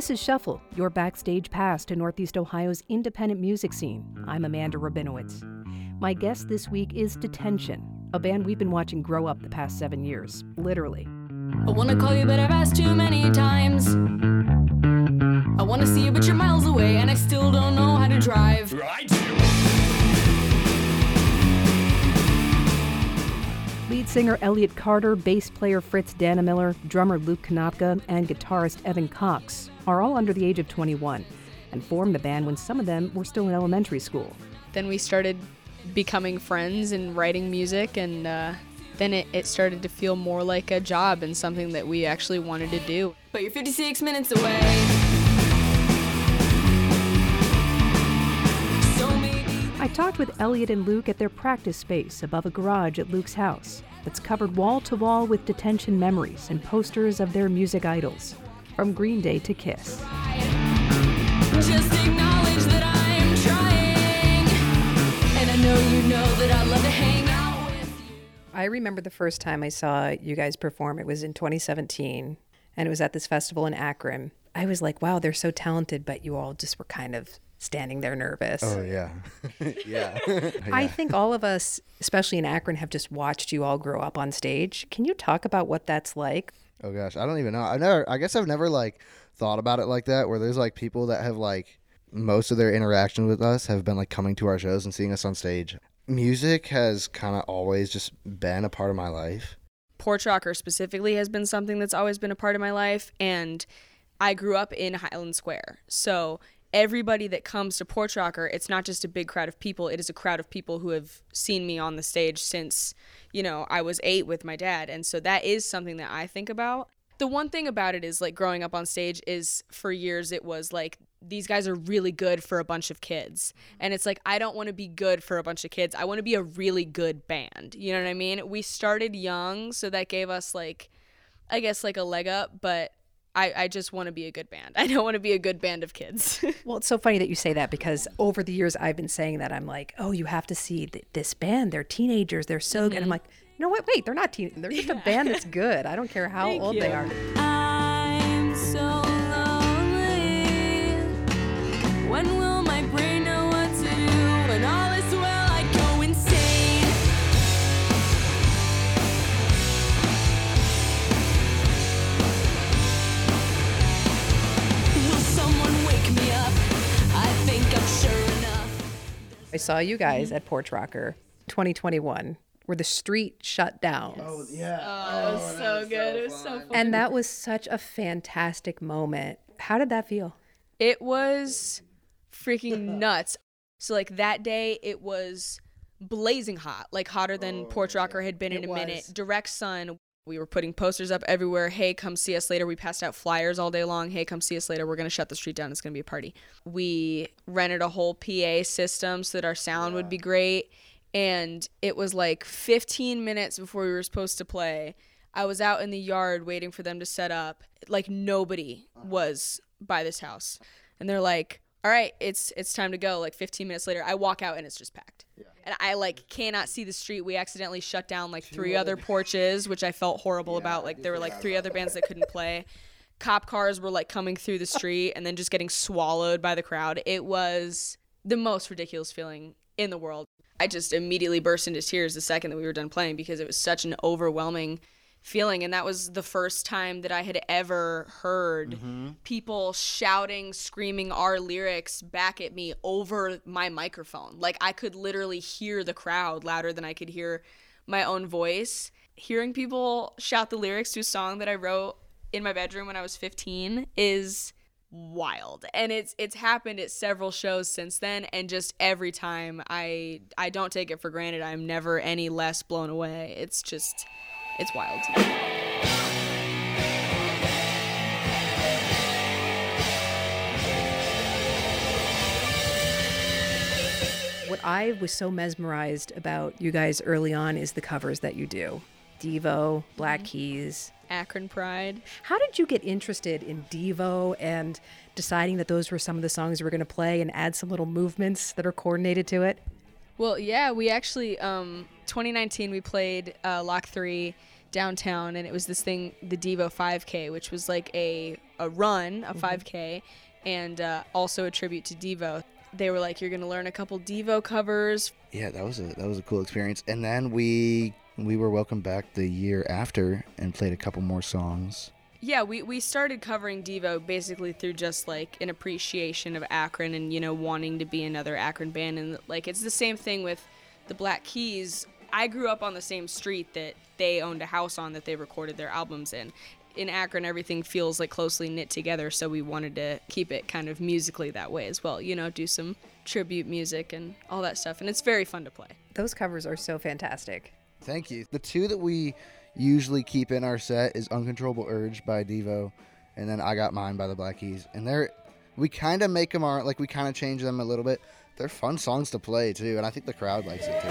This is Shuffle, your backstage pass to Northeast Ohio's independent music scene. I'm Amanda Rabinowitz. My guest this week is Detention, a band we've been watching grow up the past seven years, literally. I wanna call you, but I've asked too many times. I wanna see you, but you're miles away, and I still don't know how to drive. Right. Singer Elliott Carter, bass player Fritz Dannemiller, drummer Luke Konopka, and guitarist Evan Cox are all under the age of 21 and formed the band when some of them were still in elementary school. Then we started becoming friends and writing music, and uh, then it, it started to feel more like a job and something that we actually wanted to do. But you're 56 minutes away. I talked with Elliot and Luke at their practice space above a garage at Luke's house that's covered wall to wall with detention memories and posters of their music idols, from Green Day to Kiss. just acknowledge that I'm trying. And I know you know that I love to hang out. I remember the first time I saw you guys perform. It was in 2017, and it was at this festival in Akron. I was like, wow, they're so talented, but you all just were kind of standing there nervous. Oh yeah, yeah. I think all of us, especially in Akron, have just watched you all grow up on stage. Can you talk about what that's like? Oh gosh, I don't even know. I never. I guess I've never like thought about it like that. Where there's like people that have like most of their interaction with us have been like coming to our shows and seeing us on stage. Music has kind of always just been a part of my life. PorchROKR specifically has been something that's always been a part of my life, and I grew up in Highland Square. So everybody that comes to PorchROKR, it's not just a big crowd of people, it is a crowd of people who have seen me on the stage since, you know, I was eight with my dad. And so that is something that I think about. The one thing about it is like growing up on stage is for years it was like these guys are really good for a bunch of kids. And it's like I don't want to be good for a bunch of kids. I want to be a really good band. You know what I mean? We started young, so that gave us like I guess like a leg up, but I, I just want to be a good band. I don't want to be a good band of kids. Well, it's so funny that you say that because over the years I've been saying that I'm like, oh, you have to see th- this band. They're teenagers. They're so good. I'm mm-hmm. like, no, wait, wait, they're not teen. They're just a band that's good. I don't care how Thank old they you. are. Saw you guys at PorchROKR 2021 where the street shut down. Oh yeah. Oh, it was so good. It was so fun. And that was such a fantastic moment. How did that feel? It was freaking nuts. So like that day it was blazing hot, like hotter than PorchROKR had been in a minute. Direct sun. We were putting posters up everywhere. Hey, come see us later. We passed out flyers all day long. Hey, come see us later. We're going to shut the street down. It's going to be a party. We rented a whole PA system so that our sound would be great. And it was like 15 minutes before we were supposed to play. I was out in the yard waiting for them to set up. Like nobody uh-huh. was by this house. And they're like, "All right, it's it's time to go." Like 15 minutes later, I walk out and it's just packed. And I like cannot see the street. We accidentally shut down like three other porches, which I felt horrible about. Like there were like three other bands that couldn't play. Cop cars were like coming through the street and then just getting swallowed by the crowd. It was the most ridiculous feeling in the world. I just immediately burst into tears the second that we were done playing because it was such an overwhelming feeling and that was the first time that I had ever heard mm-hmm. people shouting screaming our lyrics back at me over my microphone. Like I could literally hear the crowd louder than I could hear my own voice. Hearing people shout the lyrics to a song that I wrote in my bedroom when I was 15 is wild. And it's it's happened at several shows since then and just every time I I don't take it for granted. I'm never any less blown away. It's just it's wild. What I was so mesmerized about you guys early on is the covers that you do. Devo, Black Keys. Akron Pride How did you get interested in Devo and deciding that those were some of the songs we were going to play and add some little movements that are coordinated to it? Well, yeah, we actually um 2019 we played uh, Lock 3 downtown, and it was this thing, the Devo 5K, which was like a a run, a 5K, and uh, also a tribute to Devo. They were like, "You're gonna learn a couple Devo covers." Yeah, that was a that was a cool experience. And then we we were welcomed back the year after and played a couple more songs. Yeah, we, we started covering Devo basically through just like an appreciation of Akron and, you know, wanting to be another Akron band. And like, it's the same thing with the Black Keys. I grew up on the same street that they owned a house on that they recorded their albums in. In Akron, everything feels like closely knit together, so we wanted to keep it kind of musically that way as well. You know, do some tribute music and all that stuff. And it's very fun to play. Those covers are so fantastic. Thank you. The two that we usually keep in our set is Uncontrollable Urge by Devo, and then I Got Mine by the Black Keys. And they're we kind of make them our like we kind of change them a little bit. They're fun songs to play too, and I think the crowd likes it too.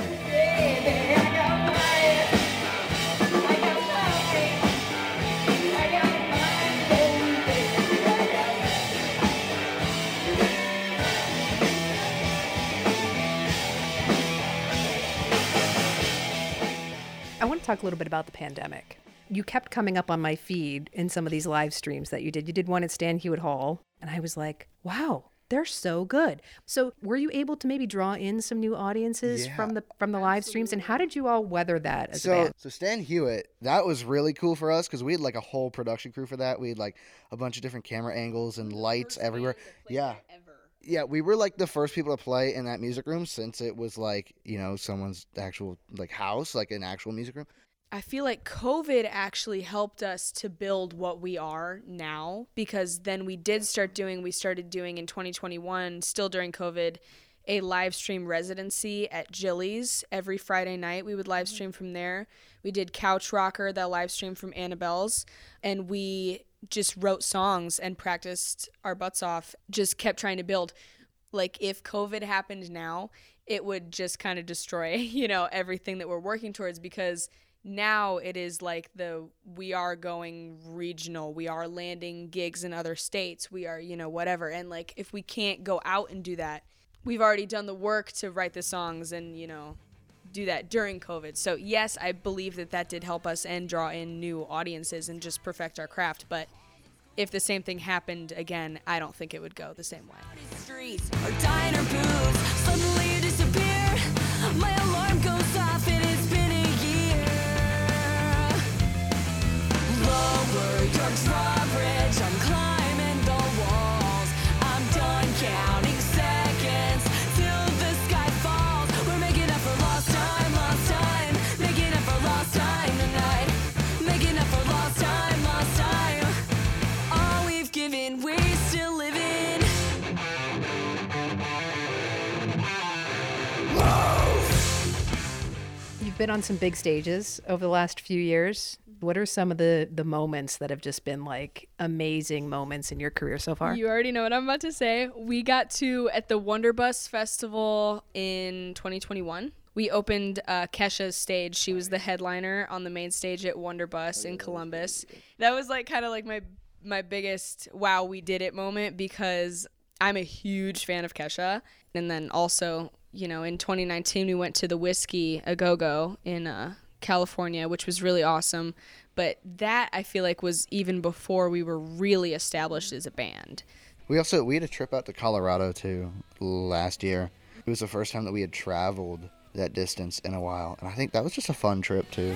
I want to talk a little bit about the pandemic. You kept coming up on my feed in some of these live streams that you did. You did one at Stan Hywet Hall, and I was like, wow, they're so good. So, were you able to maybe draw in some new audiences Yeah, from the from the live streams, and how did you all weather that as a So, band? so Stan Hywet, that was really cool for us because we had like a whole production crew for that. We had like a bunch of different camera angles and lights everywhere. Yeah, yeah, we were like the first people to play in that music room since it was like you know someone's actual like house, like an actual music room. I feel like COVID actually helped us to build what we are now because then we did start doing, we started doing in 2021, still during COVID, a live stream residency at Jilly's every Friday night. We would live mm-hmm. stream from there. We did Couch Rocker, that live stream from Annabelle's, and we just wrote songs and practiced our butts off, just kept trying to build. Like if COVID happened now, it would just kind of destroy, you know, everything that we're working towards because now it is like the we are going regional we are landing gigs in other states we are you know whatever. And like if we can't go out and do that we've already done the work to write the songs and you know do that during covid. So yes i believe that that did help us and draw in new audiences and just perfect our craft. But if the same thing happened again i don't think it would go the same way been on some big stages over the last few years. What are some of the the moments that have just been like amazing moments in your career so far? You already know what I'm about to say. We got to at the Wonderbus Festival in 2021. We opened uh, Kesha's stage. She was the headliner on the main stage at Wonderbus in Columbus. That was like kind of like my my biggest wow we did it moment because I'm a huge fan of Kesha. And then also, you know, in 2019 we went to the Whisky A Go Go in uh, California, which was really awesome. But that I feel like was even before we were really established as a band. We also we had a trip out to Colorado too last year. It was the first time that we had traveled that distance in a while, and I think that was just a fun trip too.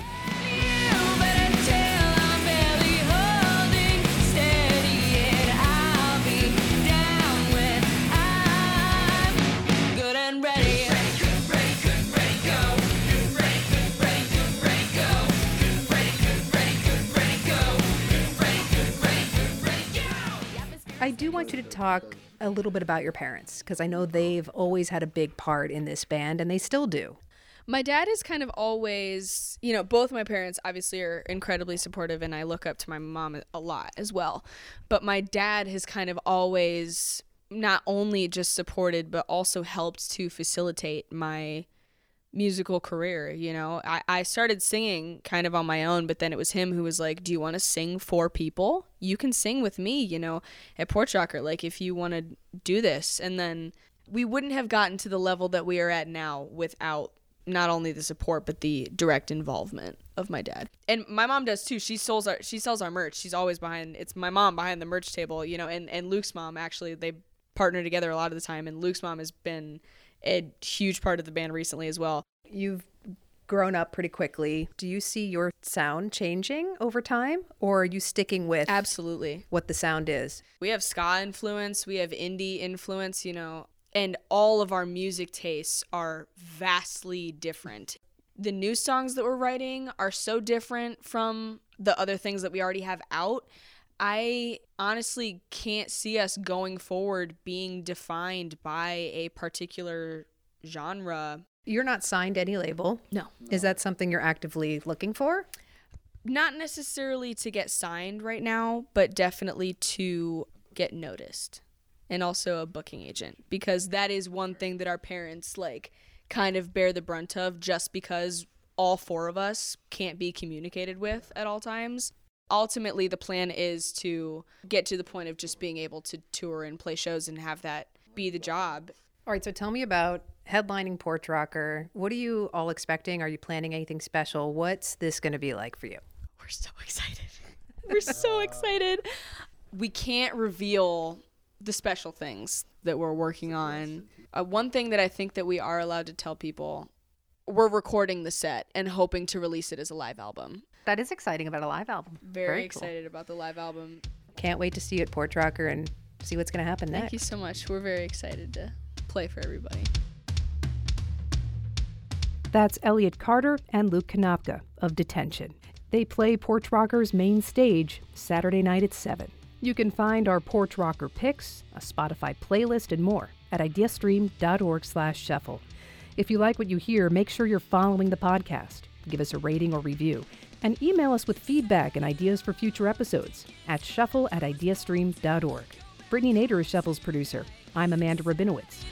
I do want you to talk a little bit about your parents because I know they've always had a big part in this band and they still do. My dad is kind of always, you know, both my parents obviously are incredibly supportive and I look up to my mom a lot as well. But my dad has kind of always not only just supported but also helped to facilitate my musical career, you know. I, I started singing kind of on my own, but then it was him who was like, Do you want to sing for people? You can sing with me, you know, at PorchROKR, like if you want to do this. And then we wouldn't have gotten to the level that we are at now without not only the support but the direct involvement of my dad. And my mom does too. She sells our she sells our merch. She's always behind it's my mom behind the merch table, you know, and and Luke's mom actually they partner together a lot of the time and Luke's mom has been a huge part of the band recently as well. You've grown up pretty quickly. Do you see your sound changing over time or are you sticking with Absolutely. what the sound is? We have ska influence, we have indie influence, you know, and all of our music tastes are vastly different. The new songs that we're writing are so different from the other things that we already have out. I honestly can't see us going forward being defined by a particular genre. You're not signed any label. No. Is that something you're actively looking for? Not necessarily to get signed right now, but definitely to get noticed. And also a booking agent because that is one thing that our parents like kind of bear the brunt of just because all four of us can't be communicated with at all times. Ultimately, the plan is to get to the point of just being able to tour and play shows and have that be the job. All right, so tell me about headlining PorchROKR. What are you all expecting? Are you planning anything special? What's this going to be like for you? We're so excited. We're so excited. We can't reveal the special things that we're working on. Uh, one thing that I think that we are allowed to tell people, we're recording the set and hoping to release it as a live album. That is exciting about a live album. Very, cool. excited about the live album. Can't wait to see you at PorchROKR and see what's going to happen Thank next. Thank you so much. We're very excited to play for everybody. That's Elliot Carter and Luke Konopka of Detention. They play PorchROKR's main stage Saturday night at 7. You can find our PorchROKR picks, a Spotify playlist, and more at ideastream.org slash shuffle. If you like what you hear, make sure you're following the podcast. Give us a rating or review. And email us with feedback and ideas for future episodes at shuffle at ideastream.org. Brittany Nader is Shuffle's producer. I'm Amanda Rabinowitz.